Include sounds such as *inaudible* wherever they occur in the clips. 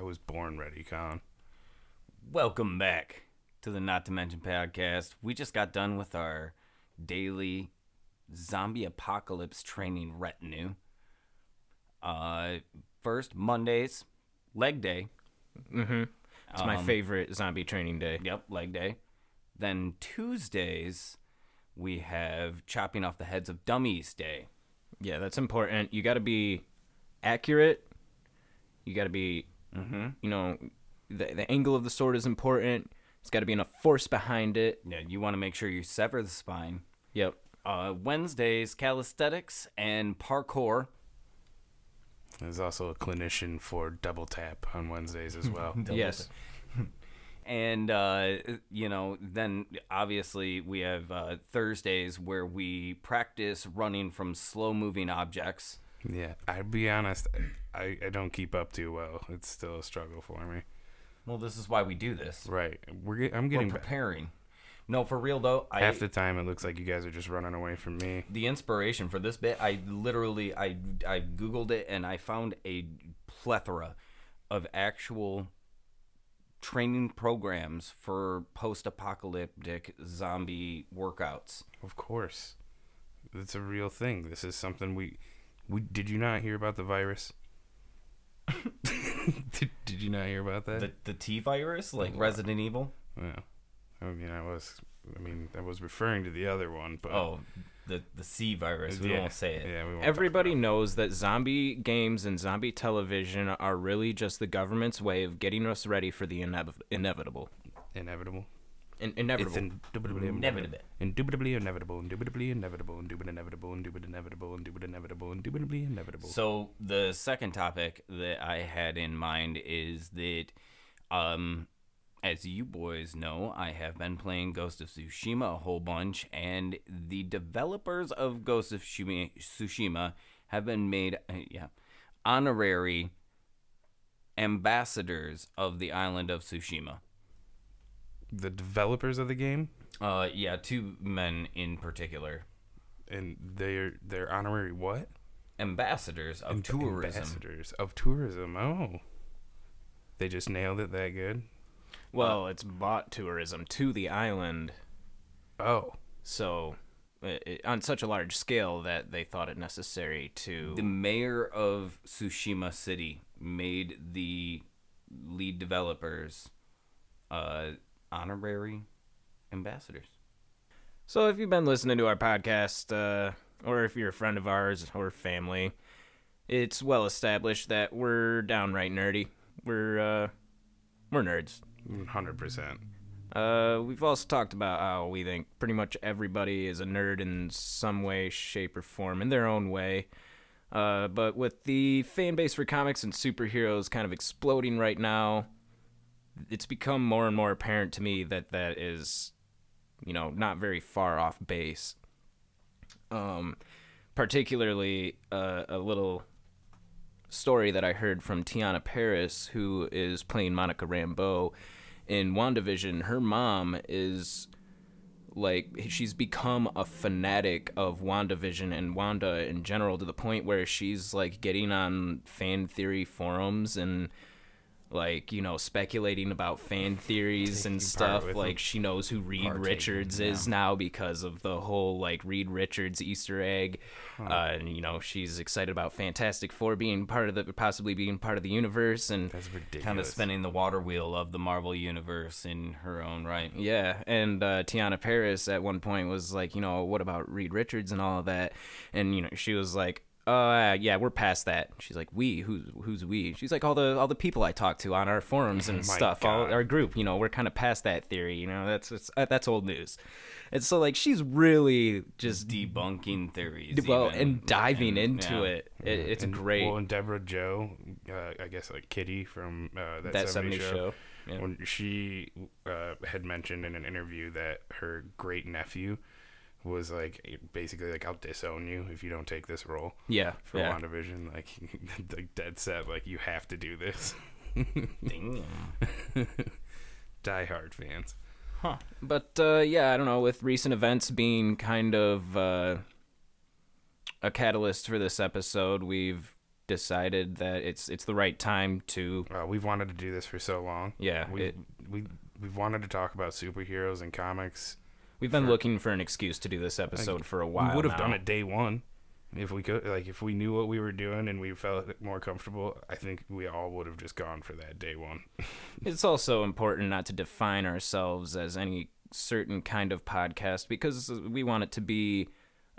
I was born ready, Colin. Welcome back to the Not to Mention podcast. We just got done with our daily zombie apocalypse training retinue. Uh, first Mondays, leg day. Mm-hmm. It's my Um, favorite zombie training day. Yep, leg day. Then Tuesdays, we have chopping off the heads of dummies day. Yeah, that's important. You got to be accurate. You got to be, Mm-hmm. you know, the the angle of the sword is important. It's got to be enough force behind it. Yeah, you want to make sure you sever the spine. Yep. Uh, Wednesdays, calisthenics and parkour. There's also a clinician for double tap on Wednesdays as well. *laughs* yes. *laughs* and uh, you know then obviously we have uh, thursdays where we practice running from slow moving objects yeah, I'd be honest, I, I don't keep up too well. It's still a struggle for me. well this is why we do this Right. We're get, I'm we're getting back. preparing no for real though i Half the time it looks like you guys are just running away from me. the inspiration for this bit i literally i i googled it and i found a plethora of actual training programs for post-apocalyptic zombie workouts Of course. It's a real thing. This is something we we did you not hear about the virus? *laughs* *laughs* did, did you not hear about that? the, the t virus like resident evil yeah. I mean, I was I mean, I was referring to the other one, but Oh, the the C virus. We yeah, won't say it. Yeah, we won't Everybody about it. knows that zombie games and zombie television are really just the government's way of getting us ready for the inev- inevitable. inevitable. In- It's indubitably Inevitable. Indubitably inevitable. Indubitably inevitable. Indubitably inevitable. Indubitably inevitable. Indubitably inevitable. Indubitably inevitable. So the second topic that I had in mind is that, um, as you boys know, I have been playing Ghost of Tsushima a whole bunch, and the developers of Ghost of Tsushima, Tsushima have been made, uh, yeah, honorary ambassadors of the island of Tsushima. The developers of the game Uh, yeah, two men in particular, and they're they're honorary what? ambassadors of Amb- tourism. Ambassadors of tourism. Oh. They just nailed it that good. well, it's bought tourism to the island, Oh. so it, it- on such a large scale that they thought it necessary to. The mayor of Tsushima City made the lead developers uh, honorary ambassadors. So if you've been listening to our podcast, uh, or if you're a friend of ours or family, it's well established that we're downright nerdy. We're uh, we're nerds. 100%. Uh, we've also talked about how we think pretty much everybody is a nerd in some way, shape, or form in their own way. Uh, but with the fan base for comics and superheroes kind of exploding right now, it's become more and more apparent to me that that is, you know, not very far off base. Um, particularly uh, a little story that I heard from Teyonah Parris, who is playing Monica Rambeau in WandaVision. Her mom is like she's become a fanatic of WandaVision and Wanda in general to the point where she's like getting on fan theory forums and like you know speculating about fan theories Taking and stuff like she knows who Reed Partaking, Richards is now because of the whole like Reed Richards Easter egg uh, and you know she's excited about Fantastic Four being part of the possibly being part of the universe and Kind of spinning the water wheel of the Marvel universe in her own right. Yeah, and uh, Teyonah Parris at one point was like, you know, what about Reed Richards and all of that? And you know, she was like, uh, yeah, we're past that. She's like, we, who's who's we? She's like, all the all the people I talk to on our forums *laughs* and Oh stuff, all our group. You know, we're kind of past that theory. You know, that's it's, uh, that's old news. And so like, she's really just Debunking theories. well even. and diving And, into yeah. it. it it's and, great. Well, and Debra Jo, uh, I guess like Kitty from uh, that, that 70 70 show, show. Yeah. when she uh, had mentioned in an interview that her great nephew was like basically like I'll disown you if you don't take this role Yeah, for yeah. WandaVision. Like, *laughs* like dead set, like you have to do this. Damn. *laughs* Die hard fans. Huh. But uh, yeah, I don't know. With recent events being kind of uh, a catalyst for this episode, we've decided that it's it's the right time to Uh, we've wanted to do this for so long. Yeah, we it- we we've wanted to talk about superheroes and comics. We've been looking for an excuse to do this episode for a while. we would have done it day one if we could. Like if we knew what we were doing and we felt more comfortable. I think we all would have just gone for that day one. *laughs* It's also important not to define ourselves as any certain kind of podcast because we want it to be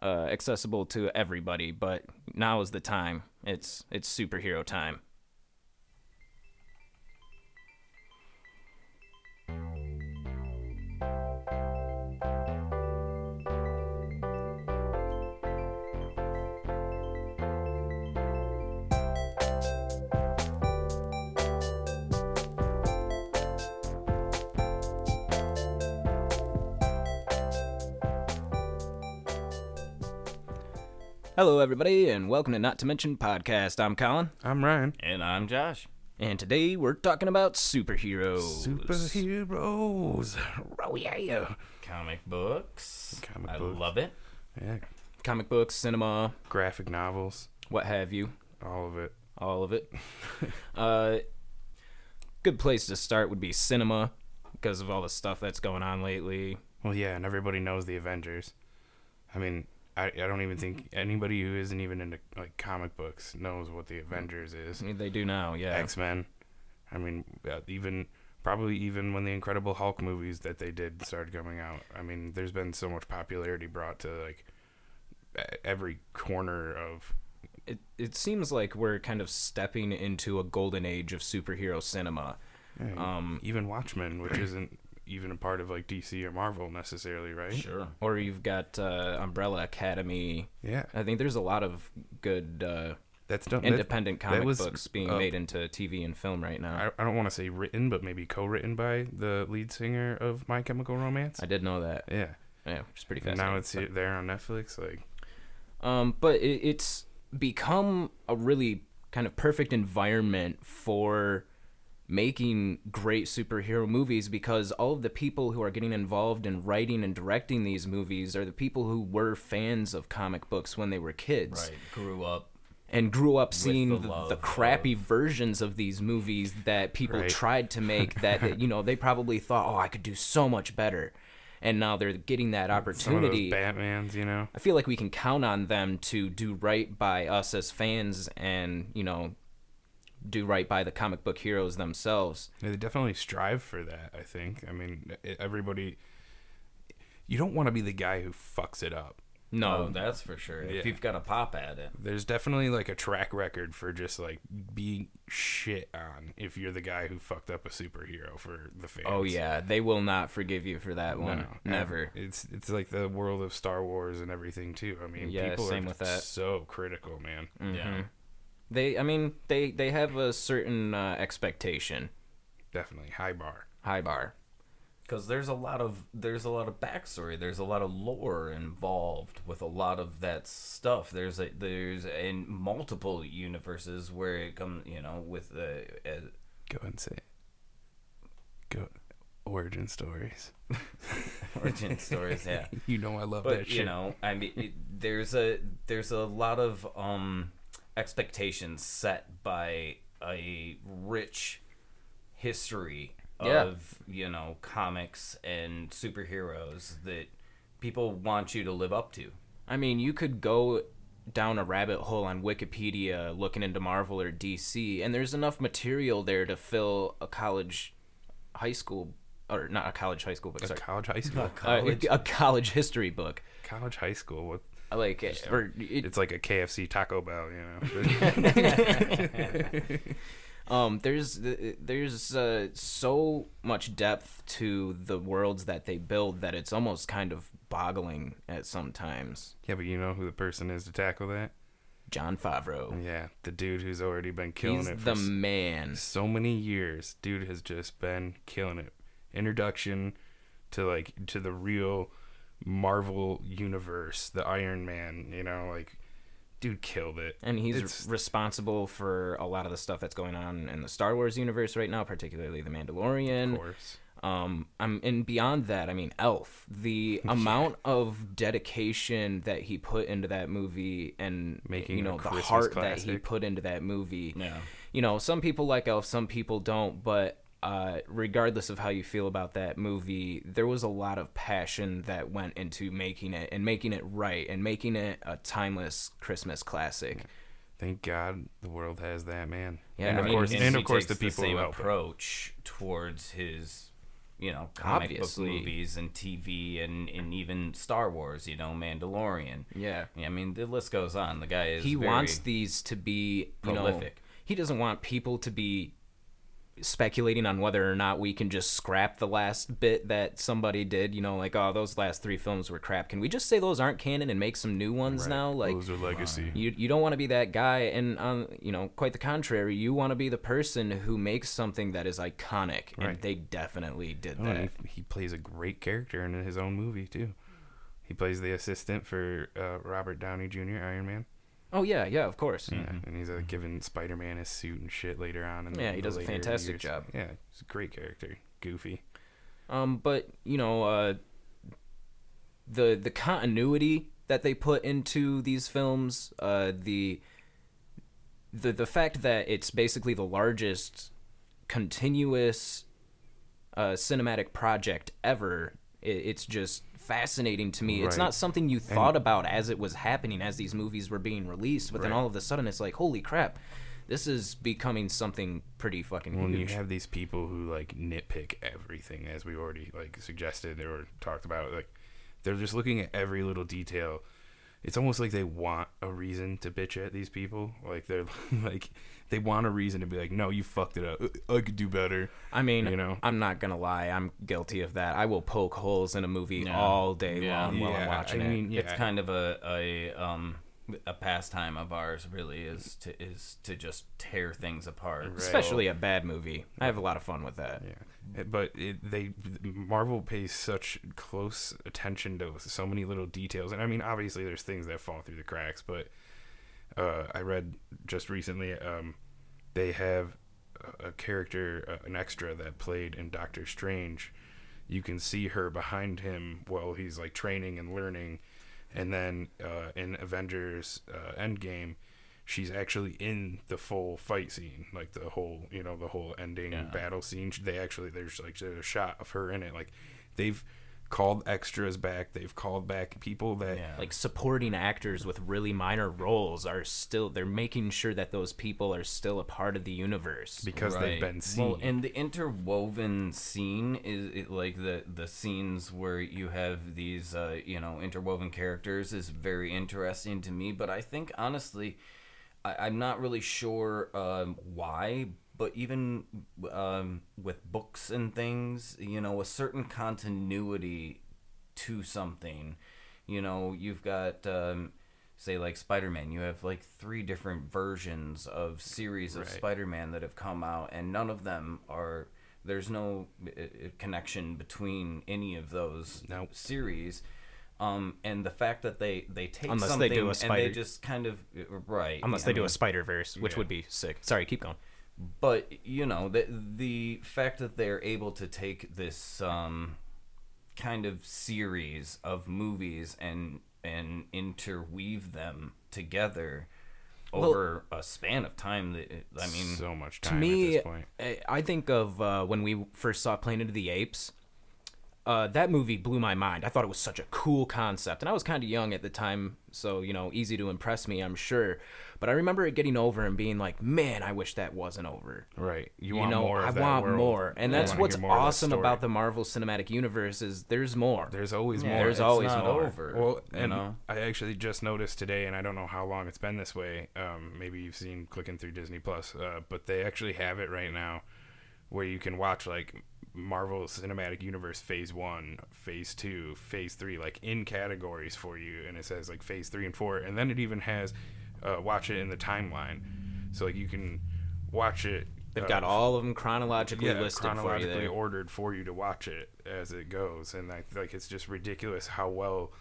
uh, accessible to everybody. But now is the time. It's it's superhero time. Hello, everybody, and welcome to Not to Mention Podcast. I'm Colin, I'm Ryan. And I'm Josh. and today we're talking about superheroes. Superheroes. Oh yeah. Comic books. Comic I books. love it. Yeah. comic books, cinema, Graphic novels. what have you. All of it. all of it. *laughs* uh, good place to start would be cinema because of all the stuff that's going on lately. Well, yeah, and everybody knows the Avengers. I mean, I, I don't even think anybody who isn't even into like comic books knows what the Avengers is. I mean, they do now, yeah. X Men. I mean, even probably even when the Incredible Hulk movies that they did started coming out. I mean, there's been so much popularity brought to like every corner of. It it seems like we're kind of stepping into a golden age of superhero cinema. Um, even Watchmen, which isn't even a part of like DC or Marvel necessarily, right? Sure. or you've got uh, Umbrella Academy. Yeah, I think there's a lot of good uh, that's done. independent that comic was, books being uh, made into TV and film right now. I, I don't want to say written, but maybe co-written by the lead singer of My Chemical Romance. I did know that. yeah, Yeah, which is pretty and fascinating. now it's here- there on Netflix. Like, Um, but it, it's become a really kind of perfect environment for making great superhero movies because all of the people who are getting involved in writing and directing these movies are the people who were fans of comic books when they were kids Right. Grew up. and grew up seeing the the, the crappy of- versions of these movies that people Right. tried to make that *laughs* you know they probably thought oh I could do so much better and now they're getting that some of opportunity those Batman's, you know. I feel like we can count on them to do right by us as fans and, you know, do right by the comic book heroes themselves. Yeah, they definitely strive for that. I think. I mean, everybody. You don't want to be the guy who fucks it up. No, Oh, that's for sure. Yeah. If you've got a pop at it. There's definitely like a track record for just like being shit on if you're the guy who fucked up a superhero for the fans. oh yeah, they will not forgive you for that one. No, Never. It's it's like the world of Star Wars and everything too. I mean, Yeah, people same are with that. so critical, man. Mm-hmm. Yeah. They I mean, they they have a certain uh, expectation, Definitely high bar. high bar. Because there's a lot of there's a lot of backstory. There's a lot of lore involved with a lot of that stuff. There's a there's in multiple universes where it comes, you know, with the uh, Go and say it. Go. Origin stories. *laughs* origin stories. Yeah. *laughs* You know I love but that shit. you know i mean it, there's a there's a lot of um expectations set by a rich history Yeah. of you know comics and superheroes that people want you to live up to I mean, you could go down a rabbit hole on Wikipedia looking into Marvel or DC, and there's enough material there to fill a college, high school, or not a college high school book, a sorry, college high *laughs* school. Uh, college a college history book. college high school. What? Like, or it, It's like a KFC Taco Bell, you know. *laughs* *laughs* um, there's there's uh, so much depth to the worlds that they build that it's almost kind of boggling at sometimes. yeah, but you know who the person is to tackle that? Jon Favreau, Yeah, the dude who's already been killing he's it for the s- man. so many years. Dude has just been killing it. Introduction to like to the real Marvel universe, the Iron Man. You know, like dude killed it. And he's It's- responsible for a lot of the stuff that's going on in the Star Wars universe right now, particularly The Mandalorian. of course. Um, I'm and beyond that, I mean, Elf. The *laughs* amount of dedication that he put into that movie, and Making you know the heart that he put into that movie. Yeah. You know, some people like Elf, some people don't, but. Uh, regardless of how you feel about that movie, there was a lot of passion that went into making it and making it right and making it a timeless Christmas classic. Thank God the world has that man. Yeah, and I of mean, course, and, and of course the people same help him. approach towards his you know comic Obviously. book movies and TV and, and even Star Wars you know Mandalorian Yeah. I mean the list goes on the guy is he wants these to be you know prolific. he doesn't want people to be speculating on whether or not we can just scrap the last bit that somebody did you know like oh those last three films were crap can we just say those aren't canon and make some new ones now like Those are legacy. you, you don't want to be that guy and um, you know quite the contrary you want to be the person who makes something that is iconic and Right. they definitely did Oh, that he, he plays a great character in his own movie too. He plays the assistant for uh, Robert Downey Jr. Iron Man. Oh yeah yeah of course Yeah, and he's uh, giving Spider Man his suit and shit later on. In the, Yeah, he does a fantastic years. job. Yeah, he's a great character. Goofy. Um, but you know, uh, the the continuity that they put into these films, uh, the the the fact that it's basically the largest continuous uh, cinematic project ever, i it's just fascinating to me. It's not something you thought about as it was happening, as these movies were being released, but then all of a sudden it's like, holy crap, this is becoming something pretty fucking When you have these people who like nitpick everything, as we already like suggested or talked about, like they're just looking at every little detail. It's almost like they want a reason to bitch at these people. Like they're *laughs* like they want a reason to be like, no, you fucked it up. I could do better. I mean, You know? I'm not gonna lie. I'm guilty of that. I will poke holes in a movie Yeah. all day Yeah. long while I'm watching I it. mean, it's kind of a, a um a pastime of ours really is to is to just tear things apart Especially a bad movie. I have a lot of fun with that. Yeah, but it, they Marvel pays such close attention to so many little details, and I mean, obviously, there's things that fall through the cracks. But uh, I read just recently, um, they have a, character, uh, an extra that played in Doctor Strange. You can see her behind him while he's like training and learning, and then uh, in Avengers uh, Endgame. She's actually in the full fight scene, like the whole, you know, the whole ending Yeah. battle scene. They actually there's like there's a shot of her in it. Like they've called extras back. They've called back people that yeah Like supporting actors with really minor roles are still they're making sure that those people are still a part of the universe. because Right. they've been seen. Well, and the interwoven scene is it, like the the scenes where you have these uh, you know interwoven characters is very interesting to me. But I think honestly, I, I'm not really sure um, why. But even um, with books and things, you know, a certain continuity to something. You know, you've got um, say like Spider-Man. You have like three different versions of series of Right. Spider-Man that have come out, and none of them are. There's no uh, uh, connection between any of those Nope. series. Um, and the fact that they they take Unless they something do a and they just kind of uh, right Unless I they do mean, a Spider Verse, which yeah. would be sick. Sorry, keep going. But you know the the fact that they're able to take this um, kind of series of movies and and interweave them together over a span of time that it- I mean so much time to me, at this point. I- I think of uh, when we first saw Planet of the Apes. Uh, that movie blew my mind. I thought it was such a cool concept, and I was kind of young at the time, so you know, easy to impress me, I'm sure. But I remember it getting over and being like, "Man, I wish that wasn't over." Right. You, You, want know, more of I that want world. more, and that's what's hear more of that awesome about the Marvel Cinematic Universe is there's more. There's always yeah, more. there's it's always not more. over Well, you and know I actually just noticed today, and I don't know how long it's been this way. Um, maybe you've seen clicking through Disney Plus, uh, but they actually have it right now, where you can watch like Marvel Cinematic Universe Phase One, Phase Two, Phase Three, like in categories for you, and it says like Phase Three and Four, and then it even has uh, watch it in the timeline, so like you can watch it. They've uh, got all of them chronologically yeah, listed for you chronologically there. ordered for you to watch it as it goes, and I like it's just ridiculous how well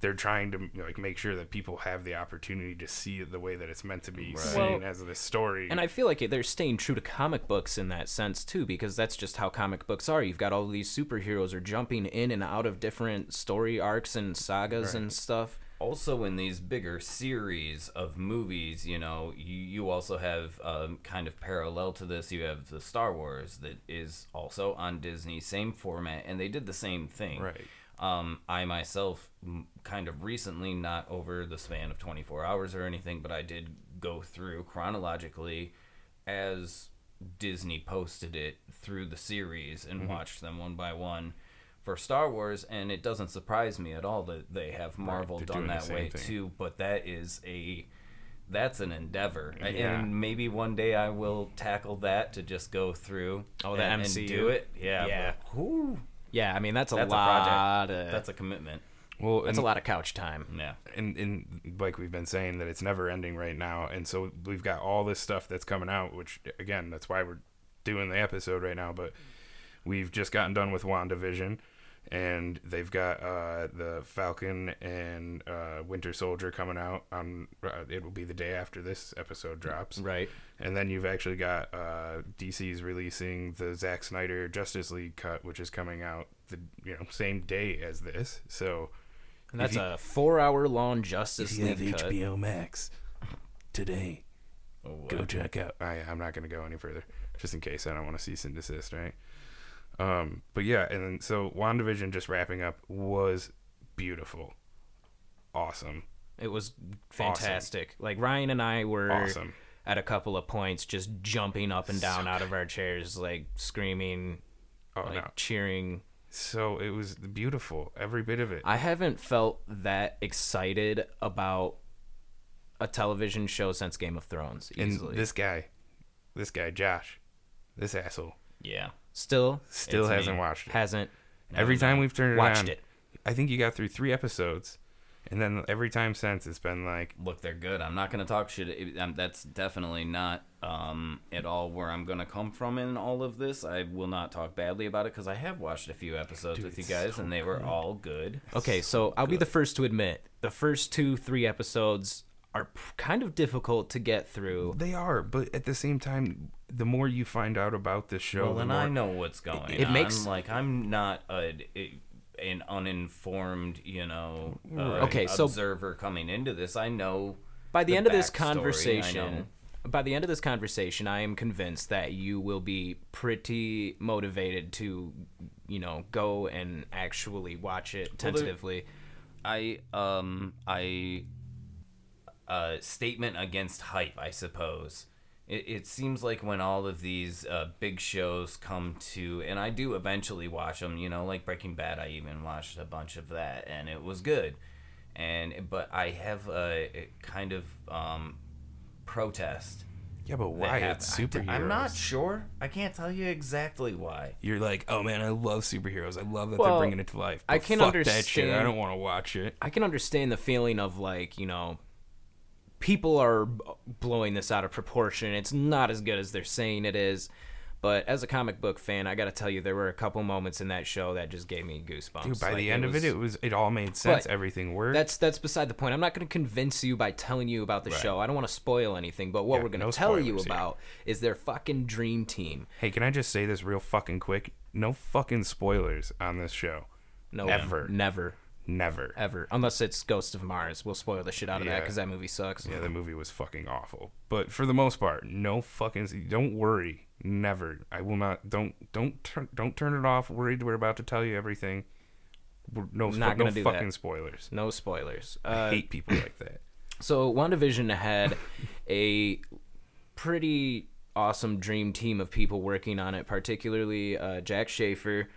they're trying to like make sure that people have the opportunity to see it the way that it's meant to be Right. seen Well, as this story. And I feel like they're staying true to comic books in that sense too, because that's just how comic books are. You've got all these superheroes are jumping in and out of different story arcs and sagas and stuff. also in these bigger series of movies you know you, you also have um, kind of parallel to this you have the star wars that is also on disney same format and they did the same thing Right. Um, i myself kind of recently not over the span of 24 hours or anything but i did go through chronologically as disney posted it through the series and Mm-hmm. watched them one by one for Star Wars, and it doesn't surprise me at all that they have Marvel they're done that way thing. too. But that is a that's an endeavor, Yeah. and maybe one day I will tackle that to just go through. Oh, the and, and MCU? do it. Yeah, Yeah. but Yeah, I mean that's a that's a lot project. of That's a commitment. well, that's and, a lot of couch time. Yeah. and, and like we've been saying that it's never ending right now, and so we've got all this stuff that's coming out. Which again, that's why we're doing the episode right now. But we've just gotten done with WandaVision. And they've got uh, the Falcon and uh, Winter Soldier coming out on. Uh, it will be the day after this episode drops. Right. And then you've actually got uh, DC's releasing the Zack Snyder Justice League cut, which is coming out the you know same day as this. So And that's you- a four-hour long Justice League cut. HBO Max today, Oh, go check out. I, I'm not going to go any further, just in case I don't want to cease and desist, right? Um, but yeah, and then so WandaVision just wrapping up was beautiful, awesome, It was fantastic. Like Ryan and I were awesome. at a couple of points just jumping up and down out of our chairs, like screaming, Oh like no, cheering. so it was beautiful, every bit of it. I haven't felt that excited about a television show since Game of Thrones. and Easily. this guy, this guy Josh, this asshole, Yeah. Still still hasn't watched it. hasn't Every time we've turned it watched on, it. I think you got through three episodes, and then every time since it's been like, Look, they're good. I'm not gonna talk shit. It- um, That's definitely not um, at all where I'm gonna come from in all of this. I will not talk badly about it because I have watched a few episodes with you guys, so and they were all good. Okay, so I'll be the first to admit the first two, three episodes are kind of difficult to get through. they are, but at the same time, the more you find out about this show, Well, then more I know what's going on. It on. makes- like I'm not a, an uninformed, you know, uh, Okay, so- observer coming into this. I know By the, the end of this backstory, I know. conversation, by the end of this conversation, I am convinced that you will be pretty motivated to, you know, go and actually watch it Well, there- tentatively. I um I uh statement against hype, I suppose. It, it seems like when all of these uh, big shows come to, and I do eventually watch them. You know, like Breaking Bad. I even watched a bunch of that, and it was good. And but I have a, a kind of um protest. yeah, but why? It's superheroes. I'm not sure. I can't tell you exactly why. You're like, oh man, I love superheroes. I love that Well, they're bringing it to life. I but can fuck that shit. I don't want to watch it. I can understand the feeling of like, you know, people are blowing this out of proportion. It's not as good as they're saying it is. But as a comic book fan, I got to tell you, there were a couple moments in that show that just gave me goosebumps. Dude, by Like, the end of it, it was it all made sense. Everything worked. That's that's beside the point. I'm not going to convince you by telling you about the Right. show. I don't want to spoil anything. But what Yeah, we're going to no tell you here. about is their fucking dream team. hey, can I just say this real fucking quick? No fucking spoilers on this show. No, Ever. never, Never. ever, unless it's Ghost of Mars. We'll spoil the shit out of that because that movie sucks. Yeah, the movie was fucking awful. But for the most part, no fucking. Don't worry. Never. I will not. Don't don't turn don't turn it off. Worried. We're about to tell you everything. We're, no, Not fu- gonna no do fucking that. spoilers. No spoilers. I Uh, hate people like that. *laughs* So WandaVision had a pretty awesome dream team of people working on it, particularly uh, Jac Schaeffer,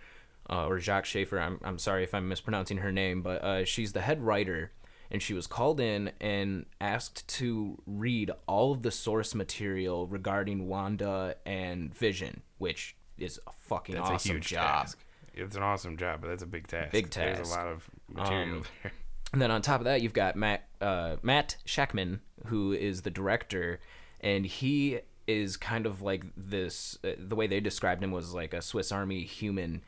uh, or Jacques Schaeffer. I'm, I'm sorry if I'm mispronouncing her name, but uh, she's the head writer, and she was called in and asked to read all of the source material regarding Wanda and Vision, which is a fucking That's awesome a huge job. task. It's an awesome job, but that's a big task. Big task. There's a lot of material Um, there. And then on top of that, you've got Matt uh, Matt Shakman, who is the director, and he is kind of like this. Uh, the way they described him was like a Swiss Army human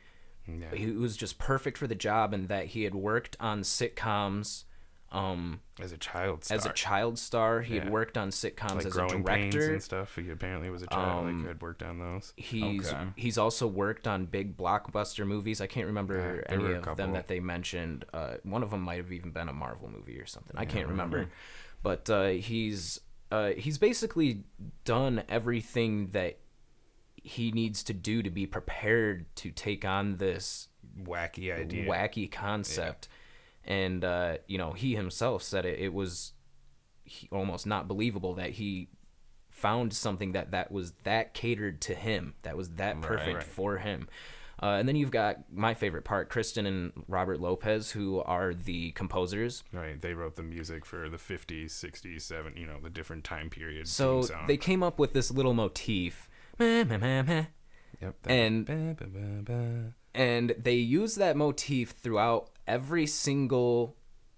Yeah. he was just perfect for the job, and that he had worked on sitcoms. Um, As a child star. as a child star, he Yeah. had worked on sitcoms like as a growing pains director. and stuff. He apparently was a child Um, like had worked on those. He's Okay. he's also worked on big blockbuster movies. I can't remember Yeah, any of them that they mentioned. Uh, one of them might have even been a Marvel movie or something. I Mm-hmm. can't remember. But uh, he's uh, he's basically done everything that he needs to do to be prepared to take on this Wacky idea. wacky concept. And uh, you know, he himself said it. It was he, almost not believable that he found something that that was that catered to him, that was that perfect right. for him. Uh, and then you've got my favorite part, Kristen and Robert Lopez, who are the composers. Right. They wrote the music for the 50s, 60s, 70s, you know, the different time periods. So they came up with this little motif. Meh, meh, meh, meh. Yep. and- Ba, ba, ba, ba. and they use that motif throughout every single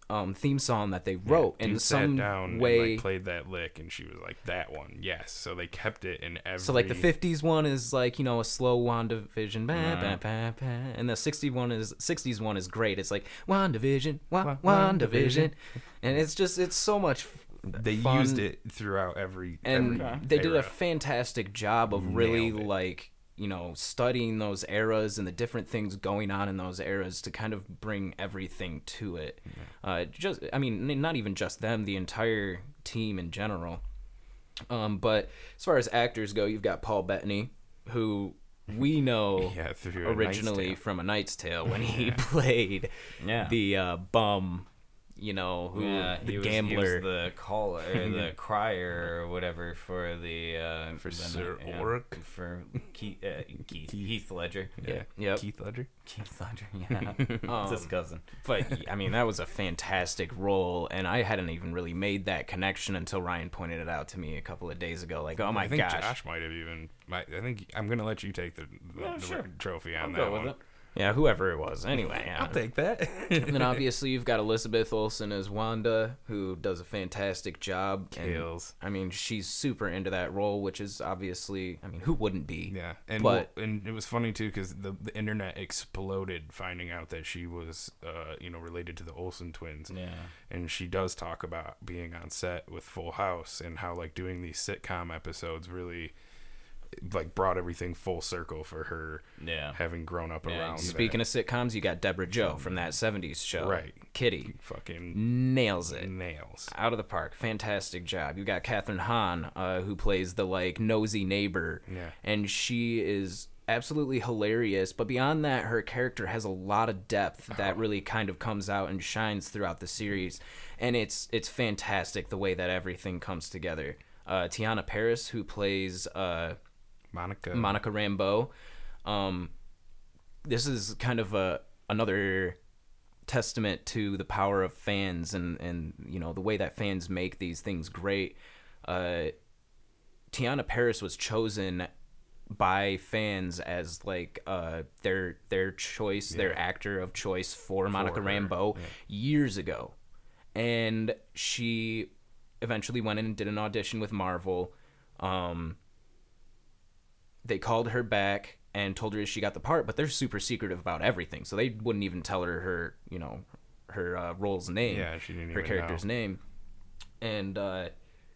um, theme song that they wrote in Dude some sat down way. and like played that lick, and she was like, "That one, yes." So they kept it in every. so like the 50s one is like you know a slow WandaVision, bah, bah, bah, bah, and the 60 one is 60s one is great. It's like WandaVision, wa- Wa- WandaVision, and it's just it's so much. F- They fun. used it throughout every. and every they did a fantastic job of really it. like you know studying those eras and the different things going on in those eras to kind of bring everything to it uh, just i mean not even just them the entire team in general um, but as far as actors go you've got paul bettany who we *laughs* know Yeah, through A originally from a knight's tale when he *laughs* played Yeah. the uh, bum you know who Yeah, the he was, gambler He was the caller, the *laughs* crier, or whatever for the uh, For the Sir yeah, Oric? for Keith, uh, Keith, Heath Ledger. Yeah. Yep. Keith Ledger. Keith Ledger. *laughs* Yeah, it's his cousin. but I mean that was a fantastic role, and I hadn't even really made that connection until Ryan pointed it out to me a couple of days ago. Like, oh my gosh, I think gosh, Josh might have even. Might, I think I'm gonna let you take the, the, Yeah, the sure. trophy on I'll that go one. With it. yeah, whoever it was. Anyway, yeah. I'll take that. and then *laughs* obviously you've got Elizabeth Olsen as Wanda, who does a fantastic job. and, Kills. I mean, she's super into that role, which is obviously, I mean, who wouldn't be? Yeah, and But- well, and it was funny too because the the internet exploded finding out that she was, uh, you know, related to the Olsen twins. Yeah. and she does talk about being on set with Full House and how like doing these sitcom episodes really like brought everything full circle for her Yeah. having grown up Yeah, around. Speaking of sitcoms, you got Debra Jo from that '70s show, Right. Kitty, that, fucking nails it. nails. out of the park. Fantastic job. You got Kathryn Hahn, uh, who plays the like nosy neighbor, Yeah. and she is absolutely hilarious. But beyond that, her character has a lot of depth that really kind of comes out and shines throughout the series, and it's it's fantastic the way that everything comes together. Uh, Teyonah Parris, who plays uh, Monica. Monica Rambeau. Um, this is kind of a another testament to the power of fans and and you know the way that fans make these things great. Uh, Teyonah Parris was chosen by fans as like uh their their choice, their actor of choice for, Monica her, Rambeau yeah. years ago, and she eventually went in and did an audition with Marvel. Um, they called her back and told her she got the part, but they're super secretive about everything, so they wouldn't even tell her her you know her uh, role's name, Yeah, she didn't her character's know. name, and uh,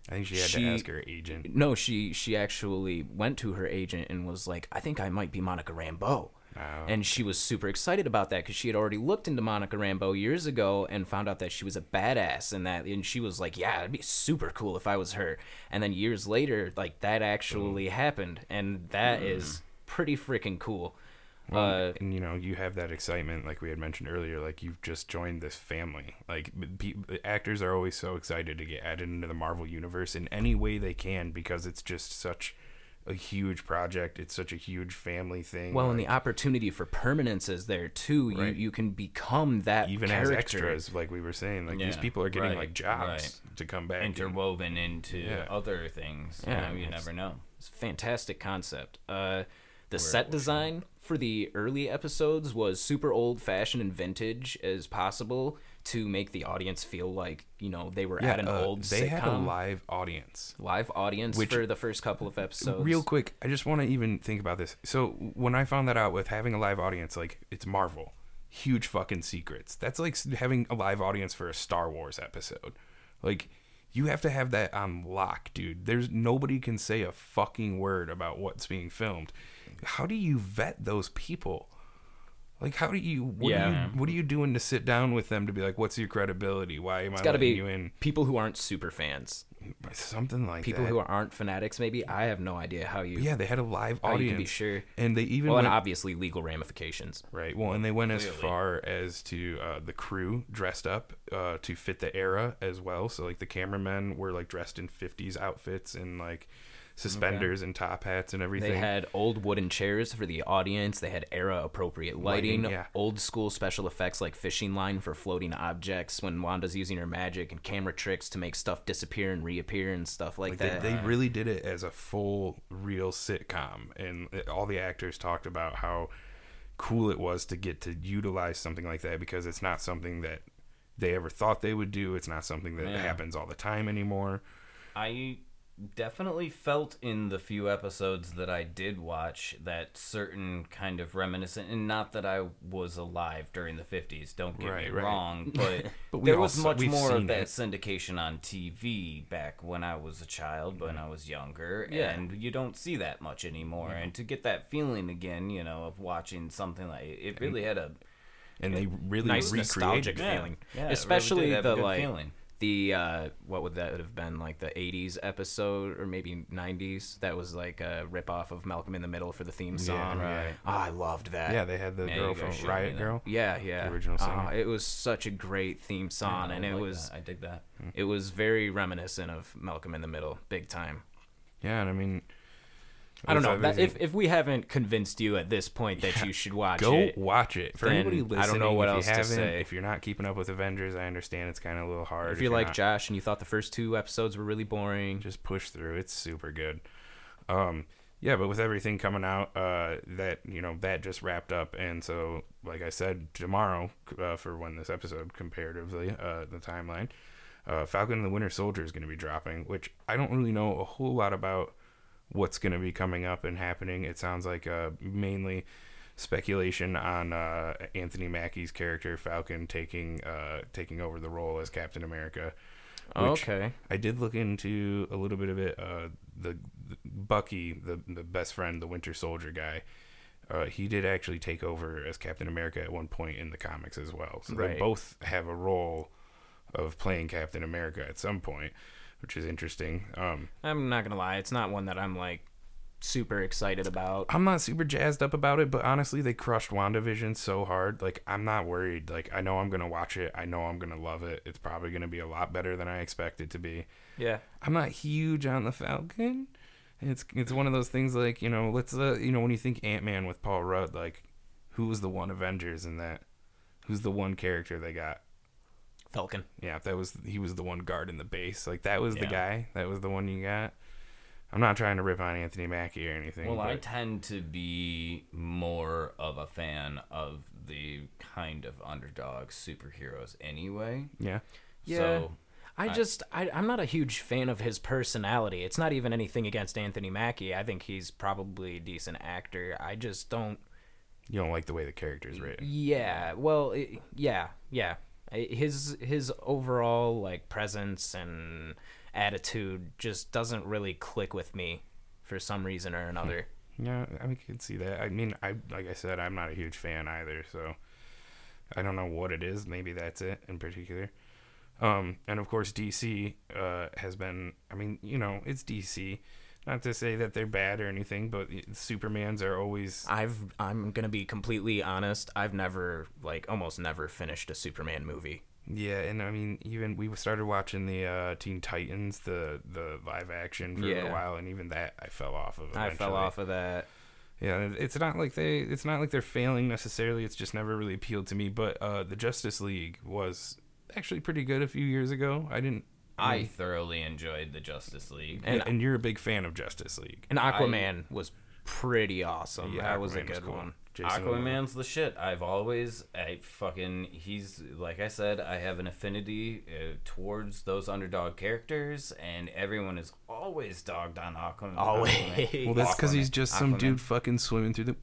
I think she had she- to ask her agent. no, she she actually went to her agent and was like, I think I might be Monica Rambeau. Oh. And she was super excited about that because she had already looked into Monica Rambeau years ago and found out that she was a badass and that and she was like, yeah, it'd be super cool if I was her. And then years later, like that actually happened, and that is pretty freaking cool. uh, and you know you have that excitement like we had mentioned earlier like you've just joined this family like pe- actors are always so excited to get added into the marvel universe in any way they can because it's just such a huge project it's such a huge family thing well, and the opportunity for permanence is there too. Right. You you can become that even character. as extras like we were saying like these people are getting right, like jobs right. to come back and- Interwoven into Yeah. other things. Yeah, you, know, you never know. It's a fantastic concept. Uh, the set design for the early episodes was super old fashioned and vintage as possible. To make the audience feel like you know they were Yeah, at an uh, old they sitcom had a live audience. live audience Which- for the first couple of episodes. Real quick, I just want to even think about this. So when I found that out with having a live audience, like it's Marvel, huge fucking secrets. That's like having a live audience for a Star Wars episode. Like you have to have that on lock, dude. There's nobody can say a fucking word about what's being filmed. How do you vet those people? Like how do you what are Yeah. you what are you doing to sit down with them to be like what's your credibility? Why am it's I got to letting be you in? people who aren't super fans, Something like that. people that. who aren't fanatics. Maybe I have no idea how you. But yeah, they had a live how you audience. can be sure. And they even Well, and obviously legal ramifications. Right. Well, and they went as far as to uh, the crew dressed up uh, to fit the era as well. So like the cameramen were like dressed in '50s outfits and like suspenders and top hats and everything. They had old wooden chairs for the audience. They had era appropriate lighting, Lighting, yeah. old school special effects like fishing line for floating objects when Wanda's using her magic and camera tricks to make stuff disappear and reappear and stuff like, like that. they, they really did it as a full real sitcom, and it- all the actors talked about how cool it was to get to utilize something like that because it's not something that they ever thought they would do. It's not something that Yeah. happens all the time anymore. I definitely felt in the few episodes that I did watch that certain kind of reminiscent, and not that I was alive during the 50s, don't get Right, me right. wrong, *laughs* but, But there was saw- much more of that it. syndication on TV back when I was a child, when mm-hmm. I was younger, Yeah. and you don't see that much anymore. Mm-hmm. And to get that feeling again, you know, of watching something like it really had a And they really nice recreated nostalgic it. Yeah. feeling, Yeah, it really especially did have a the like feeling. The uh, what would that have been like the '80s episode or maybe '90s that was like a rip off of Malcolm in the Middle for the theme song. Yeah, right. Oh, I loved that. Yeah, they had the Yeah, girl from Riot. Girl. Yeah, yeah. The original Uh, it was such a great theme song, and it like was that. I dig that. it was very reminiscent of Malcolm in the Middle, big time. Yeah, and I mean, I don't know that, if if we haven't convinced you at this point that you should watch go it. watch it. For anybody I don't know what if else to say. If you're not keeping up with Avengers, I understand it's kind of a little hard. If you're like not, Josh and you thought the first two episodes were really boring, just push through. It's super good. Um, yeah, but with everything coming out, uh, that you know that just wrapped up, and so like I said, tomorrow uh, for when this episode comparatively, uh, the timeline, uh, Falcon and the Winter Soldier is going to be dropping, which I don't really know a whole lot about what's going to be coming up and happening. It sounds like uh, mainly speculation on uh, Anthony Mackie's character Falcon taking uh, taking over the role as Captain America. which okay. I did look into a little bit of it. Uh, the, the Bucky, the the best friend, the Winter Soldier guy, uh, he did actually take over as Captain America at one point in the comics as well. So they Right. both have a role of playing Captain America at some point, which is interesting. Um, I'm not gonna lie, it's not one that I'm like super excited about. I'm not super jazzed up about it, but honestly, they crushed WandaVision so hard. Like, I'm not worried. Like, I know I'm gonna watch it. I know I'm gonna love it. It's probably gonna be a lot better than I expect it to be. Yeah. I'm not huge on the Falcon. It's it's one of those things like you know let's uh, you know when you think Ant Man with Paul Rudd like who was the one Avengers in that who's the one character they got Falcon. yeah that was he was the one guard in the base like that was the guy that was the one you got I'm not trying to rip on Anthony Mackie or anything Well, I tend to be more of a fan of the kind of underdog superheroes anyway. yeah Yeah. So I just I, I'm not a huge fan of his personality. It's not even anything against Anthony Mackie. I think he's probably a decent actor. I just don't you don't like the way the character's written Yeah, well, it, yeah, yeah. His his overall like presence and attitude just doesn't really click with me for some reason or another. Yeah, I can see that. I mean, I like I said, I'm not a huge fan either, so I don't know what it is. Maybe that's it in particular. Um, and of course, DC uh, has been. I mean, you know, it's DC. Not to say that they're bad or anything, but Supermans are always. I've I'm gonna be completely honest. I've never like almost never finished a Superman movie. Yeah, and I mean, even we started watching the uh, Teen Titans, the the live action for a while, and even that I fell off of. I fell off of that. Yeah, it's not like they it's not like they're failing necessarily. It's just never really appealed to me. But uh, the Justice League was actually pretty good a few years ago. I didn't. I thoroughly enjoyed the Justice League. And- And, and you're a big fan of Justice League. And Aquaman was pretty awesome. Yeah, that was a Aquaman good cool. one. Jason Momoa. Aquaman's the shit. I've always, I fucking, he's like I said, I have an affinity uh, towards those underdog characters, and everyone is always dogged on Aquaman. Always. Well, that's because he's just some Aquaman. dude fucking swimming through the.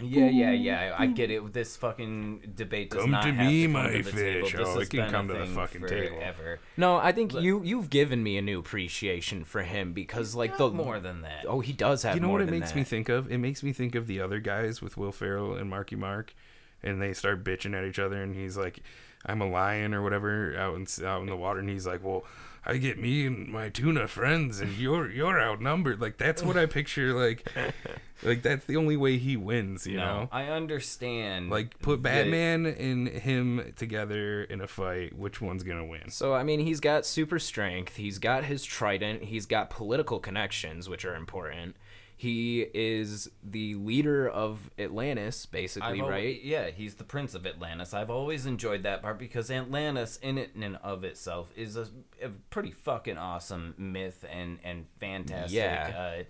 Yeah, yeah, yeah. I get it. This fucking debate does Come not to have me, to come my to the table. fish. This Oh, has it can been a come to the thing fucking table. forever. No, I think you you've given me a new appreciation for him because like the more than that. Oh, he does have You know more what it than makes me think of? It makes me think of the other guys with Will Ferrell and Marky Mark, and they start bitching at each other, and he's like, "I'm a lion" or whatever out in out in the water, and he's like, "Well, I get me and my tuna friends, and you're you're outnumbered." Like that's what I picture. Like, *laughs* like that's the only way he wins. You no, know, I understand. like put that- Batman and him together in a fight. Which one's gonna win? So I mean, he's got super strength. He's got his trident. He's got political connections, which are important. He is the leader of Atlantis, basically, I've al- right? yeah, he's the prince of Atlantis. I've always enjoyed that part because Atlantis, in it and of itself, is a, a pretty fucking awesome myth and and fantastic, Yeah. uh,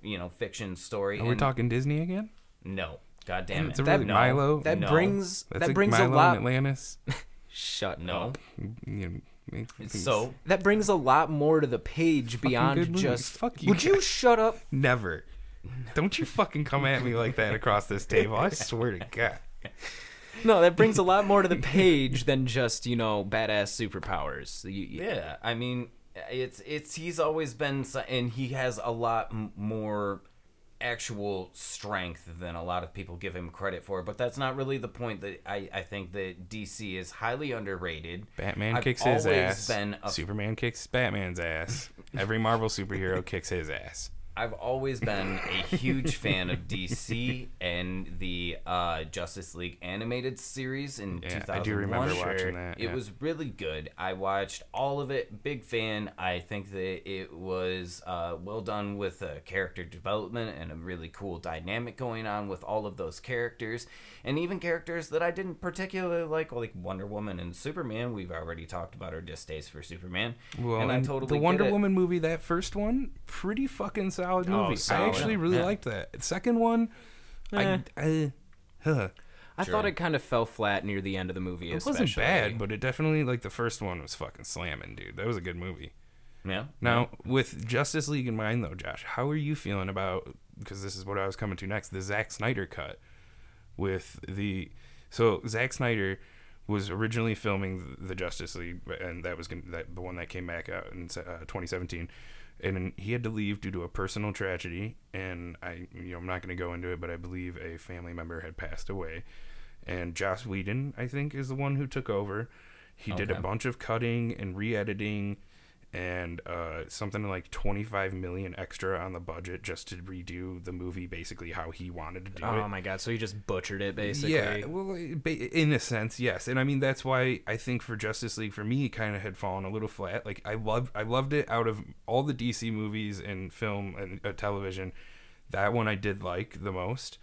you know, fiction story. Are we talking Disney again? No, god damn it, It's a That- really no, Milo. That No. brings That's that like brings Milo a in lot. Atlantis. *laughs* Shut no. up. You know, So That brings a lot more to the page beyond just. Fuck you Would you shut up? Never. Don't you fucking come at me like that across this table. I swear to God. *laughs* No, that brings a lot more to the page than just you know badass superpowers. You- you- Yeah, I mean, it's it's he's always been, and he has a lot more actual strength than a lot of people give him credit for. But that's not really the point. That I I think that DC is highly underrated. Batman I've kicks his ass. Been a, Superman kicks Batman's ass. Every Marvel superhero kicks his ass. I've always been a huge fan of DC and the uh, Justice League animated series in Yeah, 2001. I do remember watching that. It yeah. was really good. I watched all of it. Big fan. I think that it was uh, well done with uh, character development and a really cool dynamic going on with all of those characters, and even characters that I didn't particularly like, like Wonder Woman and Superman. We've already talked about our distaste for Superman, Well, and I totally the get Wonder it. Woman movie, that first one, pretty fucking solid movie. I solid. actually really Yeah. liked that. Second one, Eh. I, I huh. I Sure. thought it kind of fell flat near the end of the movie. it wasn't bad, but it definitely like the first one was fucking slamming, dude. That was a good movie. Yeah. Now, with Justice League in mind, though, Josh, how are you feeling about? Because this is what I was coming to next. The Zack Snyder cut with the so Zack Snyder was originally filming the Justice League, and that was gonna, that the one that came back out in uh, 2017, and he had to leave due to a personal tragedy. And I, you know, I'm not going to go into it, but I believe a family member had passed away, and Joss Whedon, I think, is the one who took over. He did a bunch of cutting and re-editing and uh, something like 25 million extra on the budget just to redo the movie basically how he wanted to do Oh it. Oh my god! So he just butchered it basically. Yeah, well, in a sense, yes, and I mean that's why I think for Justice League, for me, kind of had fallen a little flat. Like I loved, I loved it out of all the DC movies and film and uh, television. That one I did like the most,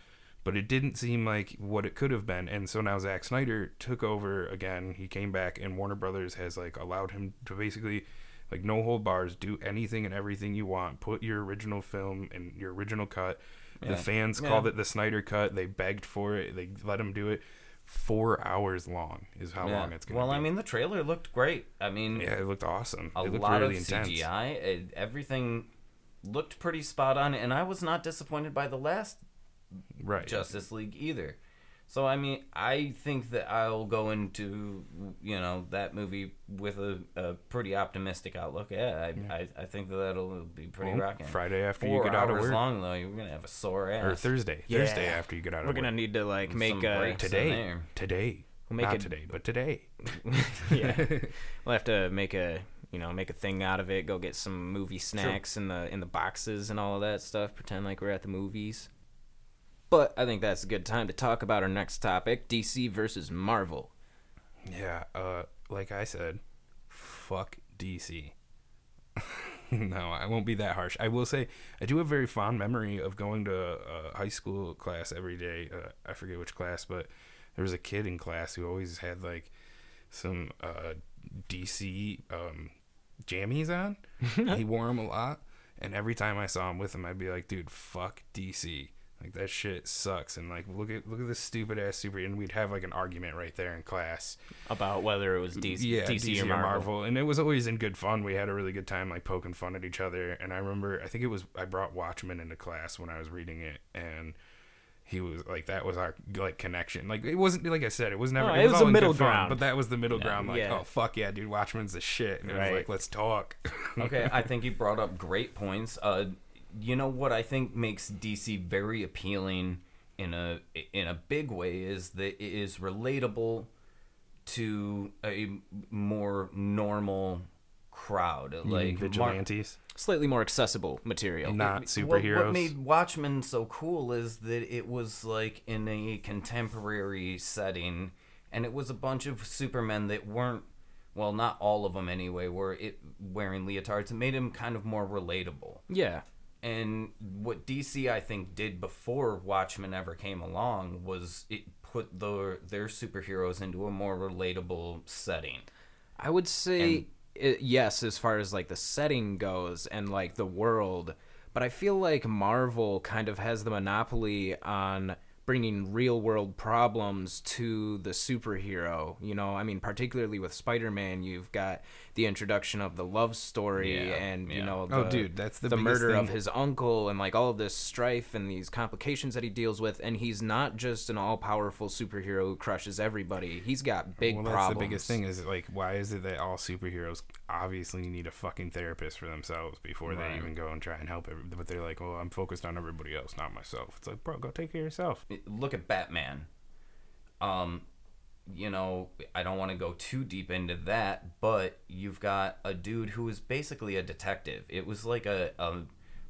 but it didn't seem like what it could have been. And so now Zack Snyder took over again. He came back, and Warner Brothers has like allowed him to basically. Like no hold bars, do anything and everything you want. Put your original film and your original cut. The fans Yeah. called it the Snyder cut. They begged for it. They let him do it. Four hours long is how Yeah. long it's gonna be. well, be. I mean, the trailer looked great. I mean, yeah, it looked awesome. a it looked lot really of intense. CGI. It, everything looked pretty spot on, and I was not disappointed by the last Right. Justice League either. So I mean, I think that I'll go into you know that movie with a, a pretty optimistic outlook. Yeah, I, I, I think that that'll be pretty Well, rocking. Friday after Four you get out of hours work, long though, you're gonna have a sore ass. or Thursday. Yeah. Thursday after you get out We're of work, we're gonna need to like make uh, a today. Today. We'll make Not a- today, but today. *laughs* yeah. *laughs* We'll have to make a you know make a thing out of it. Go get some movie snacks in the in the boxes and all of that stuff. Pretend like we're at the movies. But I think that's a good time to talk about our next topic: DC versus Marvel. Yeah, uh, like I said, fuck DC. *laughs* no, I won't be that harsh. I will say I do have a very fond memory of going to a high school class every day. Uh, I forget which class, but there was a kid in class who always had like some uh, DC um, jammies on. *laughs* he wore them a lot, and every time I saw him with him, I'd be like, "Dude, fuck DC." Like that shit sucks. And like look at look at this stupid ass super. And we'd have like an argument right there in class. About whether it was DC, yeah, DC, or Marvel. and it was always in good fun. We had a really good time like poking fun at each other. And I remember, I think it was I brought Watchmen into class when I was reading it, and he was like that was our like connection. Like it wasn't like I said, it was never. No, it, it was, was all a middle good fun, ground. but that was the middle ground. Like, yeah. oh fuck yeah, dude, Watchmen's the shit. And it was like, let's talk. okay, I *laughs* think you brought up great points. Uh, you know what I think makes DC very appealing in a in a big way is that it is relatable to a more normal crowd. Like Mar- vigilantes, Slightly more accessible material. not what- superheroes. What, made Watchmen so cool is that it was like in a contemporary setting, and it was a bunch of Supermen that weren't, well, not all of them anyway, were it wearing leotards. It made him kind of more relatable. yeah. And what DC I think did before Watchmen ever came along was it put the their superheroes into a more relatable setting. I would say i yes, as far as like the setting goes and like the world, but I feel like Marvel kind of has the monopoly on bringing real world problems to the superhero. You know, I mean, particularly with Spider Man, you've got the introduction of the love story Yeah, and, you yeah. know, Oh, dude, that's the the biggest murder of his uncle and like all of this strife and these complications that he deals with. And he's not just an all powerful superhero who crushes everybody, he's got big well, that's problems. the biggest thing is like, why is it that all superheroes obviously need a fucking therapist for themselves before they even go and try and help everybody? But they're like, well, I'm focused on everybody else, not myself. It's like, bro, go take care of yourself. Look at Batman. Um, you know, I don't want to go too deep into that, but you've got a dude who is basically a detective. It was like a, a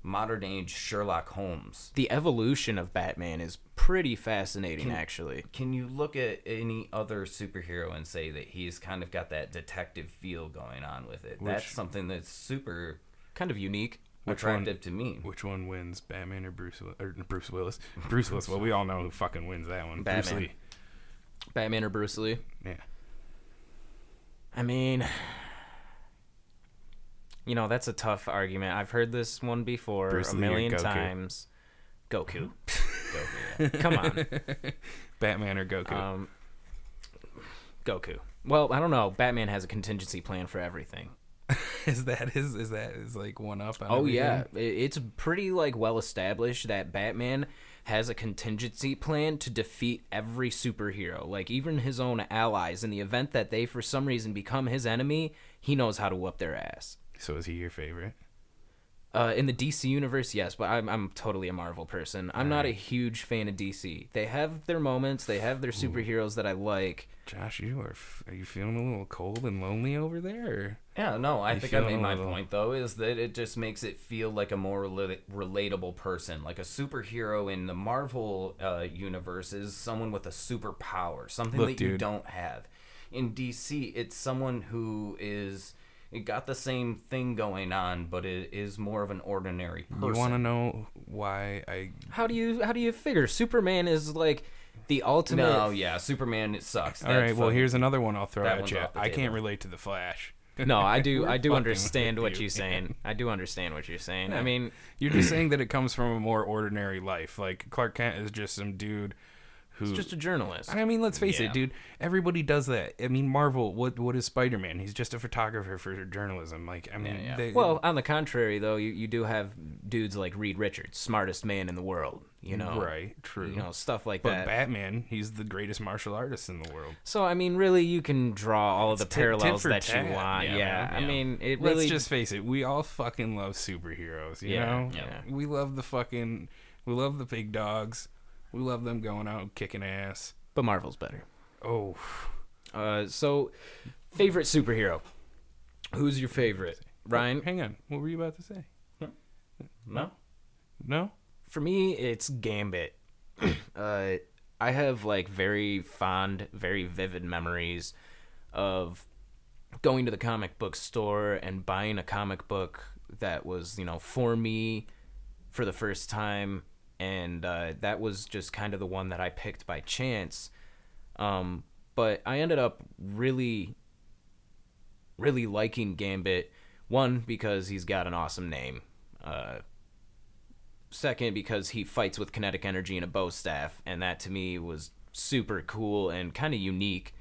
modern age Sherlock Holmes. the evolution of Batman is pretty fascinating, actually. Can you look at any other superhero and say that he's kind of got that detective feel going on with it? That's something that's super Kind of unique. Which one? to me. Which one wins, Batman or Bruce Will- or Bruce Willis? Bruce Willis. Well, we all know who fucking wins that one. Bruce Batman. Lee. Batman or Bruce Lee? Yeah. I mean, you know, that's a tough argument. I've heard this one before Bruce a Lee million Goku? times. Goku. *laughs* Go, yeah. Come on. *laughs* Batman or Goku? Um, Goku. Well, I don't know. Batman has a contingency plan for everything. *laughs* is that is is that is like one up? On Oh everything? yeah, it's pretty like well established that Batman has a contingency plan to defeat every superhero, like even his own allies. In the event that they, for some reason, become his enemy, he knows how to whoop their ass. So is he your favorite? Uh, in the DC universe, yes, but I'm I'm totally a Marvel person. I'm not a huge fan of DC. They have their moments, they have their superheroes that I like. Josh, you are. f- Are you feeling a little cold and lonely over there? Yeah, no, I You think I feeling made a my little- point though is that it just makes it feel like a more rela- relatable person, like a superhero in the Marvel uh, universe is someone with a superpower, something Look, that you dude. don't have. In DC, it's someone who is it got the same thing going on, but it is more of an ordinary person. You want to know why I? How do you how do you figure Superman is like the ultimate? No, yeah, Superman it sucks. All right. That's Well, fucking- here's another one I'll throw that at one's you. off the I can't relate to the Flash. *laughs* No, I do. I *laughs* do understand what you, you're saying. *laughs* I do understand what you're saying. I mean, You're just saying that it comes from a more ordinary life. Like Clark Kent is just some dude who. he's just a journalist. I mean, let's face Yeah. it, dude. Everybody does that. I mean, Marvel. What what is Spider Man? He's just a photographer for journalism. Like, I mean, Yeah, yeah. they- Well, on the contrary, though, you, you do have dudes like Reed Richards, smartest man in the world. You know, right, true. You know, stuff like but that. Batman, he's the greatest martial artist in the world. So I mean, really, you can draw all of the It's tit- tit parallels for that tat. you want. Yeah, Yeah, man, I mean, it Let's just face it. We all fucking love superheroes. You Yeah, know, yeah. we love the fucking. We love the big dogs. We love them going out kicking ass. But Marvel's better. Oh, Uh, so favorite superhero. Who's your favorite? Ryan. hang on. What were you about to say? no. No. For me, it's Gambit. *clears throat* uh, I have like very fond, very vivid memories of going to the comic book store and buying a comic book that was, you know, for me for the first time. And uh, that was just kind of the one that I picked by chance. Um, but I ended up really, really liking Gambit. One, because he's got an awesome name. Uh, second because he fights with kinetic energy and a bow staff, and that to me was super cool and kind of unique.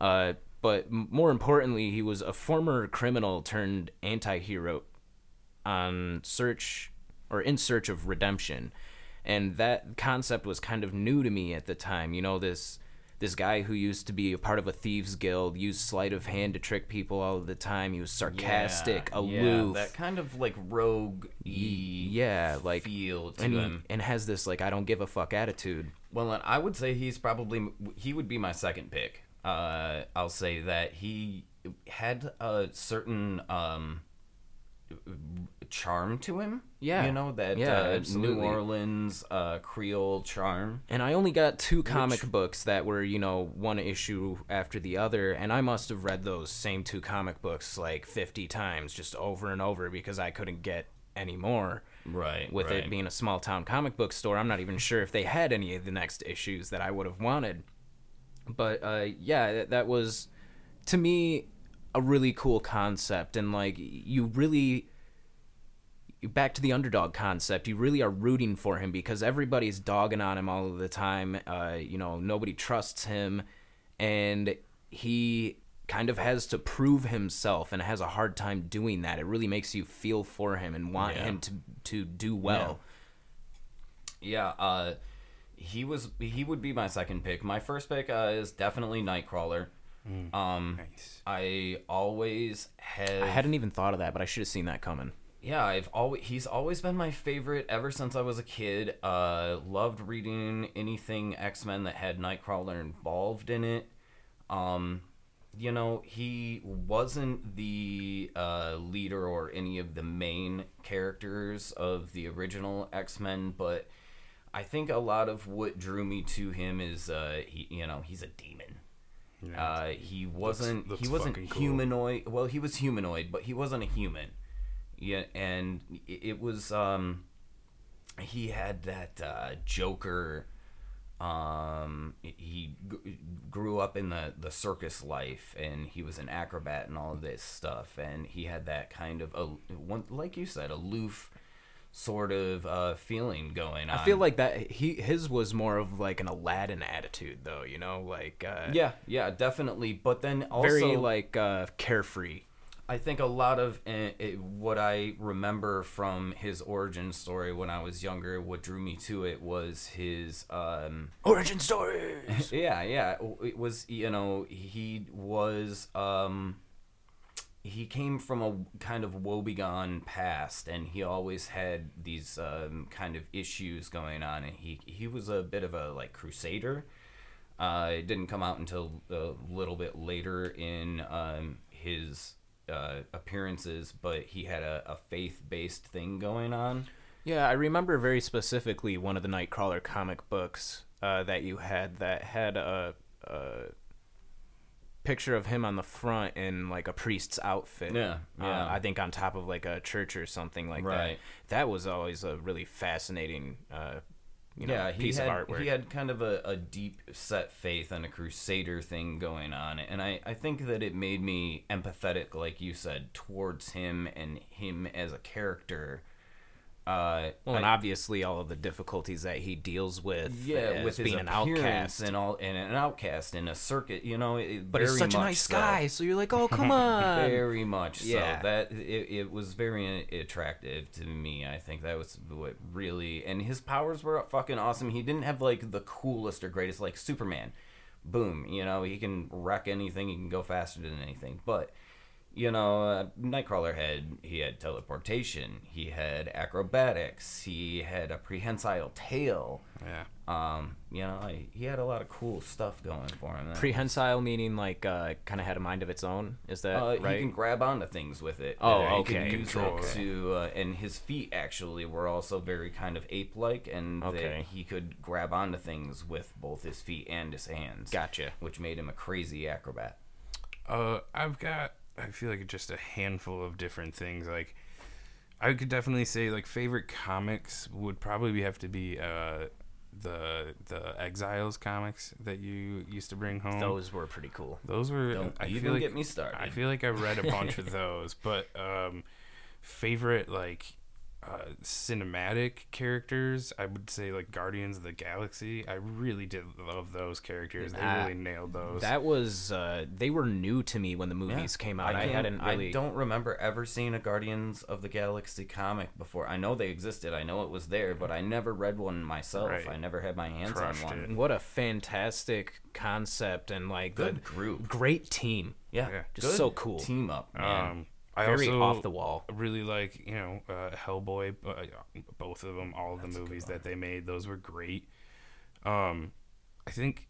Uh, but more importantly, he was a former criminal turned anti-hero on search or in search of redemption, and that concept was kind of new to me at the time. You know this this guy who used to be a part of a thieves guild used sleight of hand to trick people all the time. He was sarcastic, Yeah, aloof. Yeah, that kind of like rogue yeah, like feel to and he, him. and has this like I don't give a fuck attitude. Well, I would say he's probably he would be my second pick. Uh, I'll say that he had a certain um, charm to him. Yeah. you know that Yeah, uh, New. Orleans uh, Creole charm. And I only got two comic books that were, you know, one issue after the other, and I must have read those same two comic books like 50 times just over and over because I couldn't get any more. Right, With right. it being a small town comic book store, I'm not even sure if they had any of the next issues that I would have wanted. But uh, yeah, that, that was to me a really cool concept, and like you really back to the underdog concept. You really are rooting for him because everybody's dogging on him all of the time. Uh, you know, nobody trusts him, and he kind of has to prove himself and has a hard time doing that. It really makes you feel for him and want Yeah. him to to do well. Yeah, uh, he was he would be my second pick. My first pick uh, is definitely Nightcrawler. Um, Nice. I always have. I hadn't even thought of that, but I should have seen that coming. Yeah, I've always he's always been my favorite ever since I was a kid. Uh, loved reading anything X Men that had Nightcrawler involved in it. Um, you know, he wasn't the uh, leader or any of the main characters of the original X Men, but I think a lot of what drew me to him is, uh, he, you know, he's a demon. Yeah. Uh, he wasn't looks he wasn't fucking cool. humanoid. Well, he was humanoid, but he wasn't a human. Yeah, and it, was um, he had that uh, Joker. Um, he g- grew up in the the circus life, and he was an acrobat and all of this stuff, and he had that kind of a one like you said, aloof sort of uh, feeling going on. I feel like that he his was more of like an Aladdin attitude, though. You know, like uh, yeah, yeah, definitely. But then also very like uh, carefree. I think a lot of uh, it, what I remember from his origin story when I was younger, what drew me to it was his, um, Origin story. *laughs* yeah, yeah, it was you know he was, um, he came from a kind of woebegone past, and he always had these um, kind of issues going on, and he he was a bit of a like crusader. Uh, it didn't come out until a little bit later in um, his uh, appearances, but he had a, a faith based thing going on. Yeah, I remember very specifically one of the Nightcrawler comic books uh, that you had that had a, a picture of him on the front in like a priest's outfit. Yeah, Uh, yeah. I think on top of like a church or something like Right. that. That was always a really fascinating, uh, you know, yeah, he piece had, of artwork. He had kind of a, a deep set faith and a crusader thing going on. And I, I think that it made me empathetic, like you said, towards him and him as a character. Uh, well, and I- obviously all of the difficulties that he deals with. yeah, with being an outcast. and all, and an outcast in a circuit, you know. It, but he's such a nice so. guy, so you're like, oh *laughs* come on. very much Yeah. so that it, it was very attractive to me i think that was what really and his powers were fucking awesome he didn't have like the coolest or greatest like superman boom you know he can wreck anything he can go faster than anything but you know uh, nightcrawler had he had teleportation he had acrobatics he had a prehensile tail yeah. um you know I, he had a lot of cool stuff going for him That was- Prehensile meaning like uh, kind of had a mind of its own. Is that uh, right? He can grab onto things with it. Oh, Uh, he can okay. use Control, it okay. to, uh, and his feet actually were also very kind of ape-like, and Okay. that he could grab onto things with both his feet and his hands. Gotcha. Which made him a crazy acrobat. Uh, I've got. I feel like just a handful of different things. Like, I could definitely say like favorite comics would probably have to be uh the the Exiles comics that you used to bring home. Those were pretty cool. Those were. Don't I feel like get me started. I feel like I read a bunch of *laughs* those, but um, favorite like uh, cinematic characters, I would say like Guardians of the Galaxy. I really did love those characters. They really nailed those. That was uh, they were new to me when the movies came out. I, can't- hadn't really. I don't remember ever seeing a Guardians of the Galaxy comic before. I know they existed. I know it was there, but I never read one myself. Right. I never had my hands Crushed on one. it. What a fantastic concept and like Good group. great team. Yeah, Yeah. Just good so cool. Team up, man. um, I Very also off the wall. really like you know uh, Hellboy, uh, both of them, all of the movies that they made. Those were great. Um, I think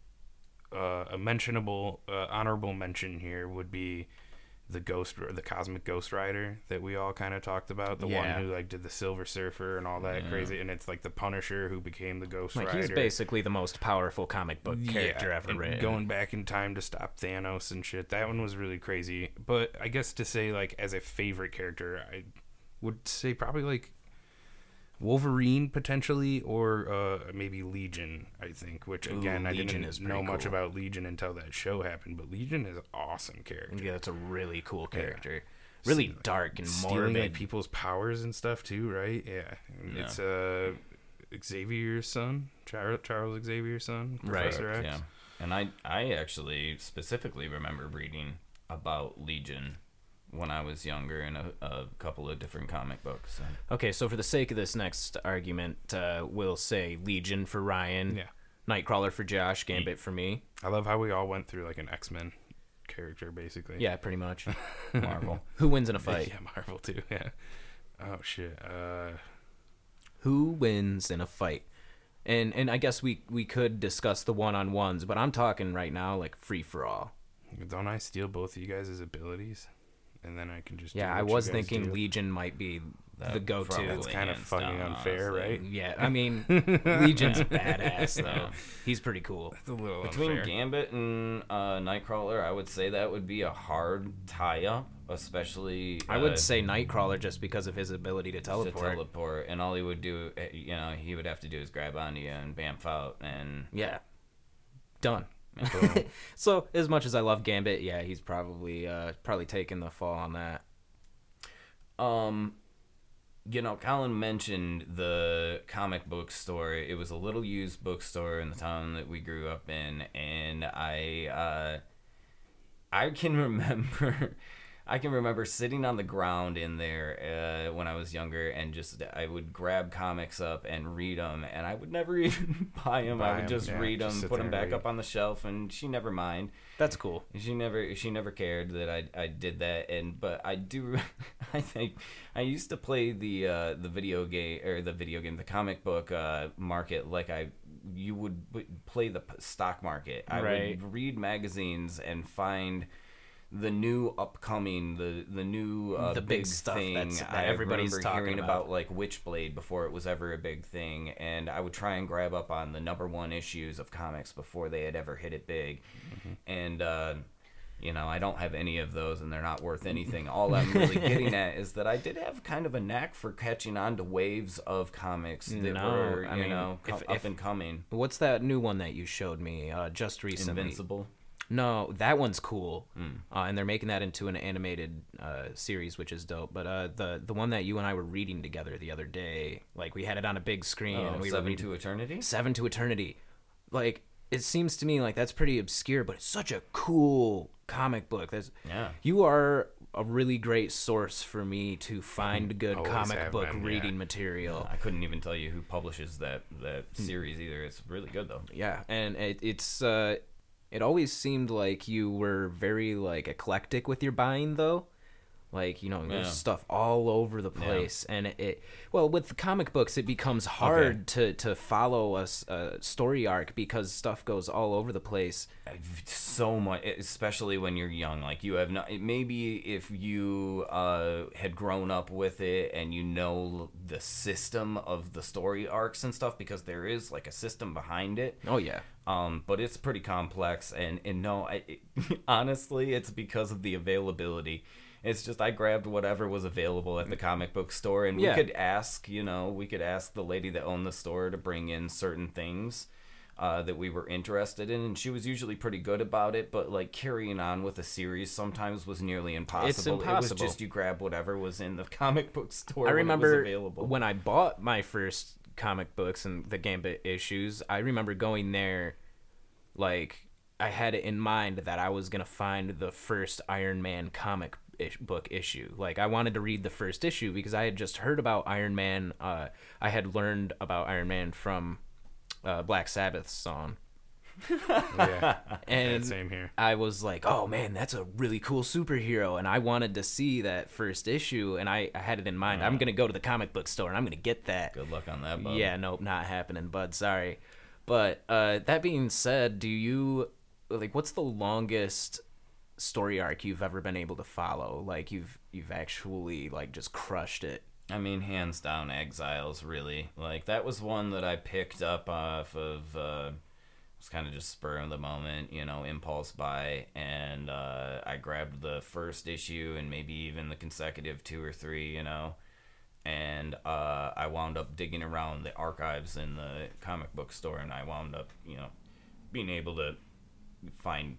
uh, a mentionable, uh, honorable mention here would be the Ghost, the Cosmic Ghost Rider that we all kind of talked about. The Yeah. one who like did the Silver Surfer and all that crazy, and it's like the Punisher who became the Ghost Like Rider. he's basically the most powerful comic book character Yeah, ever and written. Going back in time to stop Thanos and shit. That one was really crazy. But I guess to say like as a favorite character, I would say probably like Wolverine potentially, or uh, maybe Legion. I think, which Ooh, again I Legion didn't know much about Legion until that show happened. But Legion is an awesome character. yeah, that's a really cool character. Really dark and Stealing morbid. like people's powers and stuff too, right? Yeah, Yeah. it's uh Xavier's son, Charles, Charles Xavier's son, Right, Professor X. Yeah, and I I actually specifically remember reading about Legion when I was younger in a, a couple of different comic books. So. Okay, so for the sake of this next argument, uh, we'll say Legion for Ryan, Yeah. Nightcrawler for Josh, Gambit for me. I love how we all went through like an X Men character, basically. Yeah, pretty much. *laughs* Marvel. Who wins in a fight? Yeah, Marvel too. Yeah. Oh shit. Uh, Who wins in a fight? And and I guess we we could discuss the one on ones, but I'm talking right now like free for all. don't I steal both of you guys' abilities, and then I can just do Yeah, I what you was guys thinking do? Legion might be That the go-to. probably That's kind of fucking down, unfair, honestly. right? Yeah, I mean *laughs* Legion's badass though. Yeah. He's pretty cool. It's a little Between unfair. Gambit and uh, Nightcrawler, I would say that would be a hard tie-up, especially. I uh, would say Nightcrawler just because of his ability to to teleport. teleport, and all he would do, eh, you know, he would have to do is grab onto you and bamf out, and Yeah. Done. *laughs* so as much as I love Gambit, yeah, he's probably uh probably taking the fall on that. Um, you know, Colin mentioned the comic book store. It was a little used bookstore in the town that we grew up in, and I, uh, I can *laughs* remember. I can remember sitting on the ground in there uh, when I was younger, and just I would grab comics up and read them, and I would never *laughs* even buy them. Buy I would 'em, just yeah, read just them, sit put them back up on the shelf, and she never mind. That's cool. She never she never cared that I I did that and but I do *laughs* I think I used to play the uh, the video game or the video game the comic book uh, market like I you would play the stock market. I Right. would read magazines and find the new upcoming the the new uh, The big stuff thing that's- that I everybody's talking hearing about. about like Witchblade before it was ever a big thing, and I would try and grab up on the number one issues of comics before they had ever hit it big. And uh, you know, I don't have any of those, and they're not worth anything. *laughs* All I'm really getting at is that I did have kind of a knack for catching on to waves of comics that No, were, you I mean, know, if- up if- and coming. What's that new one that you showed me uh, just recently? Invincible. No, that one's cool, Hmm. uh, and they're making that into an animated uh, series, which is dope. But uh, the the one that you and I were reading together the other day, like we had it on a big screen, Oh, and we were Seven reading to Eternity. Seven to Eternity. Like it seems to me like that's pretty obscure, but it's such a cool comic book. That's Yeah. You are a really great source for me to find good Always comic book been, yeah. reading material. I couldn't even tell you who publishes that that Hmm. series either. It's really good though. Yeah, and it, it's uh, it always seemed like you were very like eclectic with your buying though. Like you know, there's stuff all over the place, and it, it well with comic books it becomes hard to to follow a story arc because stuff goes all over the place. so much especially when you're young like you have not maybe if you uh had grown up with it and you know the system of the story arcs and stuff because there is like a system behind it. Oh yeah, um but it's pretty complex. And and no I, it, *laughs* honestly it's because of the availability it's just I grabbed whatever was available at the comic book store and Yeah. we could ask you know we could ask the lady that owned the store to bring in certain things uh, that we were interested in, and she was usually pretty good about it. But like carrying on with a series sometimes was nearly impossible. It was just you grab whatever was in the *laughs* comic book store. I when remember available. when I bought my first comic books and the Gambit issues. I remember going there, like I had it in mind that I was gonna find the first Iron Man comic ish- book issue. Like I wanted to read the first issue because I had just heard about Iron Man. Uh, I had learned about Iron Man from uh, Black Sabbath's song, *laughs* Yeah, *laughs* and same here. I was like, oh man, that's a really cool superhero. And I wanted to see that first issue. And I, I had it in mind. I'm going to go to the comic book store and I'm going to get that. Good luck on that. Bub. Yeah, nope, not happening, bud. Sorry. But uh, that being said, do you, like, what's the longest story arc you've ever been able to follow? Like, you've, you've actually, like, just crushed it. I mean, hands down, Exiles. Really, like that was one that I picked up off of. Uh, it was kind of just spur of the moment, you know, impulse buy, and uh, I grabbed the first issue and maybe even the consecutive two or three, you know, and uh, I wound up digging around the archives in the comic book store, and I wound up, you know, being able to find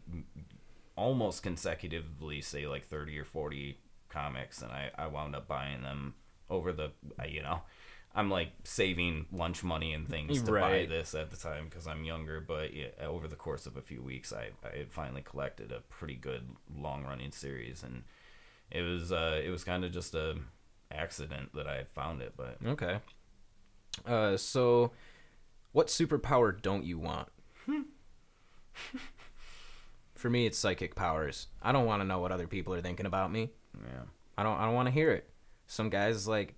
almost consecutively, say like thirty or forty comics, and I I wound up buying them over the, uh, you know. I'm like saving lunch money and things to buy this at the time because I'm younger. But yeah, over the course of a few weeks, I, I had finally collected a pretty good long running series, and it was uh, it was kind of just a accident that I had found it. But Okay. Uh, so, what superpower don't you want? *laughs* For me, it's psychic powers. I don't want to know what other people are thinking about me. yeah, I don't. I don't want to hear it. Some guys like,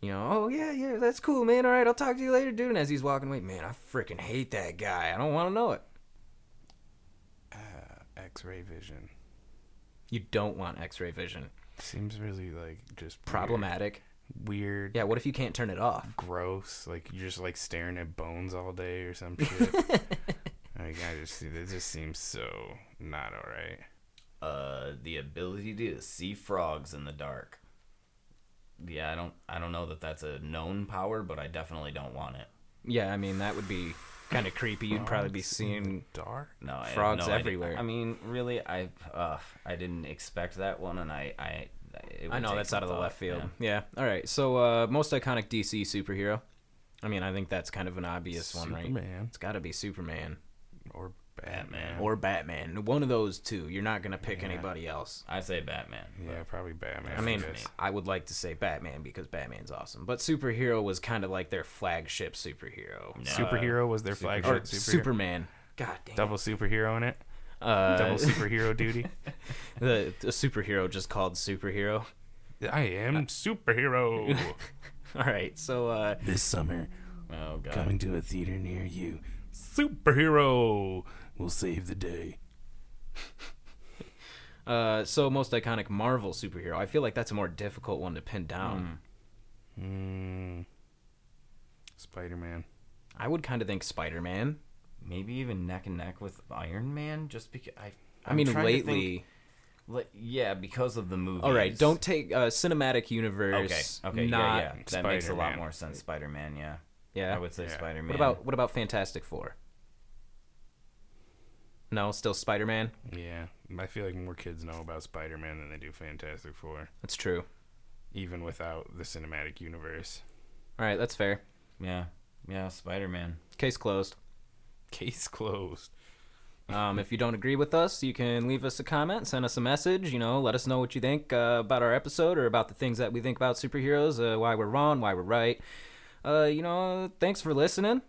you know, oh yeah, yeah, that's cool, man. All right, I'll talk to you later, dude. And as he's walking away, man, I freaking hate that guy. I don't want to know it. Uh, X-ray vision You don't want X-ray vision. seems really like just weird- Problematic. Weird. Yeah. What if you can't turn it off? gross. Like you're just like staring at bones all day or some shit. *laughs* like I just it just seems so not all right. uh, the ability to see frogs in the dark. Yeah, I don't I don't know that that's a known power, but I definitely don't want it. Yeah. I mean, that would be kind of creepy. You'd probably be Frogs in the seeing dark. No, I Frogs no idea. everywhere. I mean, really, I uh, I didn't expect that one, and I I I know that's out of the thought, left field. yeah. Yeah. All right. So, uh, most iconic DC superhero. I mean, I think that's kind of an obvious one, right? Superman It's got to be Superman or Batman. or Batman. One of those two. You're not gonna pick Yeah. anybody else. I say Batman. yeah, probably Batman. I mean. I would like to say Batman because Batman's awesome, but superhero was kind of like their flagship superhero. No. superhero was their Super- flagship Or superhero. Superman. God damn. Double superhero in it. uh, Double *laughs* superhero duty. *laughs* the, the superhero just called superhero. I am superhero. *laughs* All right. So, uh, this summer, Oh god. Coming to a theater near you. Superhero will save the day. *laughs* uh, so most iconic Marvel superhero. I feel like that's a more difficult one to pin down. Mm. Spider Man. I would kind of think Spider Man. Maybe even neck and neck with Iron Man, just because I. I I'm mean, trying to think- lately. Like, yeah, because of the movie. All right, don't take uh, cinematic universe. Okay. Okay. Not, yeah, yeah. That makes a lot more sense. Spider Man. Yeah. Yeah. I would say Yeah. Spider Man. What about what about Fantastic Four? No, still Spider Man. Yeah, I feel like more kids know about Spider Man than they do Fantastic Four, That's true. even without the cinematic universe. All right, that's fair. Yeah. Yeah. Spider Man. Case closed. Case closed. Um, if you don't agree with us, you can leave us a comment, send us a message. You know, let us know what you think uh, about our episode or about the things that we think about superheroes, uh, why we're wrong, why we're right. Uh, you know, thanks for listening.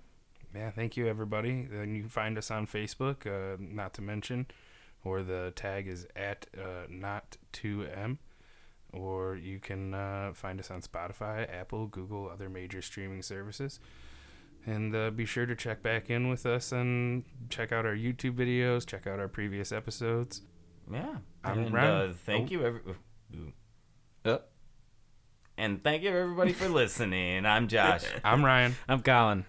Yeah, thank you everybody. Then you can find us on Facebook, uh, not to mention, or the tag is at uh, not 2m, or you can uh, find us on Spotify, Apple, Google, other major streaming services. And uh, be sure to check back in with us and check out our YouTube videos, check out our previous episodes. Yeah. I'm and, Ryan. uh, thank Oh. you, every. ooh. Uh, And thank you, everybody, for listening. I'm Josh. *laughs* I'm Ryan. I'm Colin.